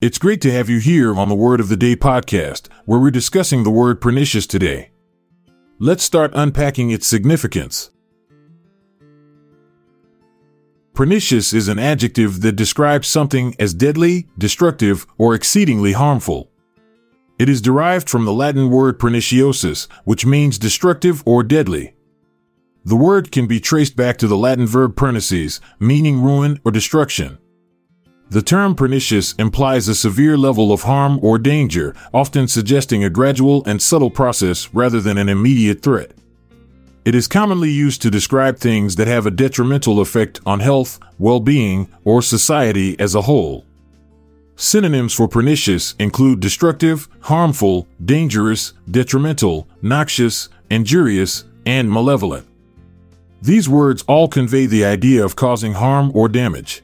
It's great to have you here on the Word of the Day podcast, where we're discussing the word pernicious today. Let's start unpacking its significance. Pernicious is an adjective that describes something as deadly, destructive, or exceedingly harmful. It is derived from the Latin word perniciosus, which means destructive or deadly. The word can be traced back to the Latin verb pernicies, meaning ruin or destruction. The term pernicious implies a severe level of harm or danger, often suggesting a gradual and subtle process rather than an immediate threat. It is commonly used to describe things that have a detrimental effect on health, well being, or society as a whole. Synonyms for pernicious include destructive, harmful, dangerous, detrimental, noxious, injurious, and malevolent. These words all convey the idea of causing harm or damage.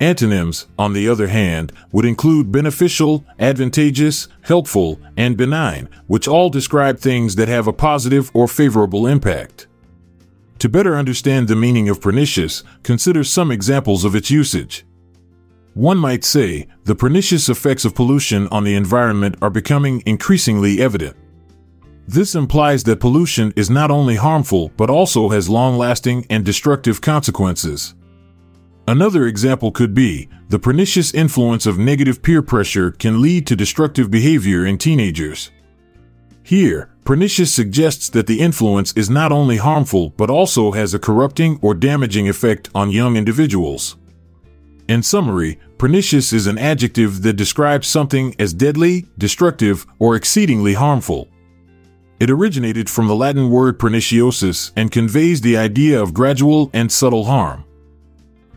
Antonyms, on the other hand, would include beneficial, advantageous, helpful, and benign, which all describe things that have a positive or favorable impact. To better understand the meaning of pernicious, consider some examples of its usage. One might say, the pernicious effects of pollution on the environment are becoming increasingly evident. This implies that pollution is not only harmful but also has long lasting and destructive consequences. Another example could be the pernicious influence of negative peer pressure can lead to destructive behavior in teenagers. Here, pernicious suggests that the influence is not only harmful but also has a corrupting or damaging effect on young individuals. In summary, pernicious is an adjective that describes something as deadly, destructive, or exceedingly harmful. It originated from the Latin word perniciosus and conveys the idea of gradual and subtle harm.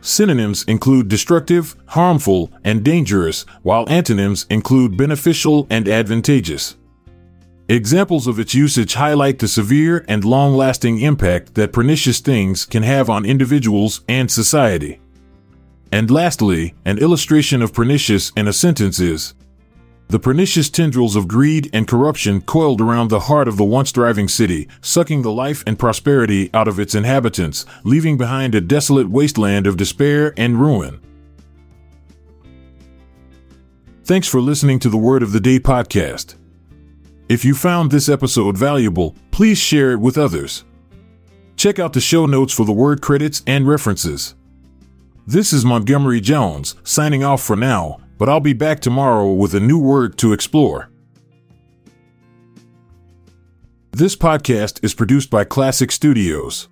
Synonyms include destructive, harmful, and dangerous, while antonyms include beneficial and advantageous. Examples of its usage highlight the severe and long lasting impact that pernicious things can have on individuals and society. And lastly, an illustration of pernicious in a sentence is the pernicious tendrils of greed and corruption coiled around the heart of the once thriving city, sucking the life and prosperity out of its inhabitants, leaving behind a desolate wasteland of despair and ruin. Thanks for listening to the Word of the Day podcast. If you found this episode valuable, please share it with others. Check out the show notes for the word credits and references. This is Montgomery Jones, signing off for now but I'll be back tomorrow with a new word to explore. This podcast is produced by Klassic Studios.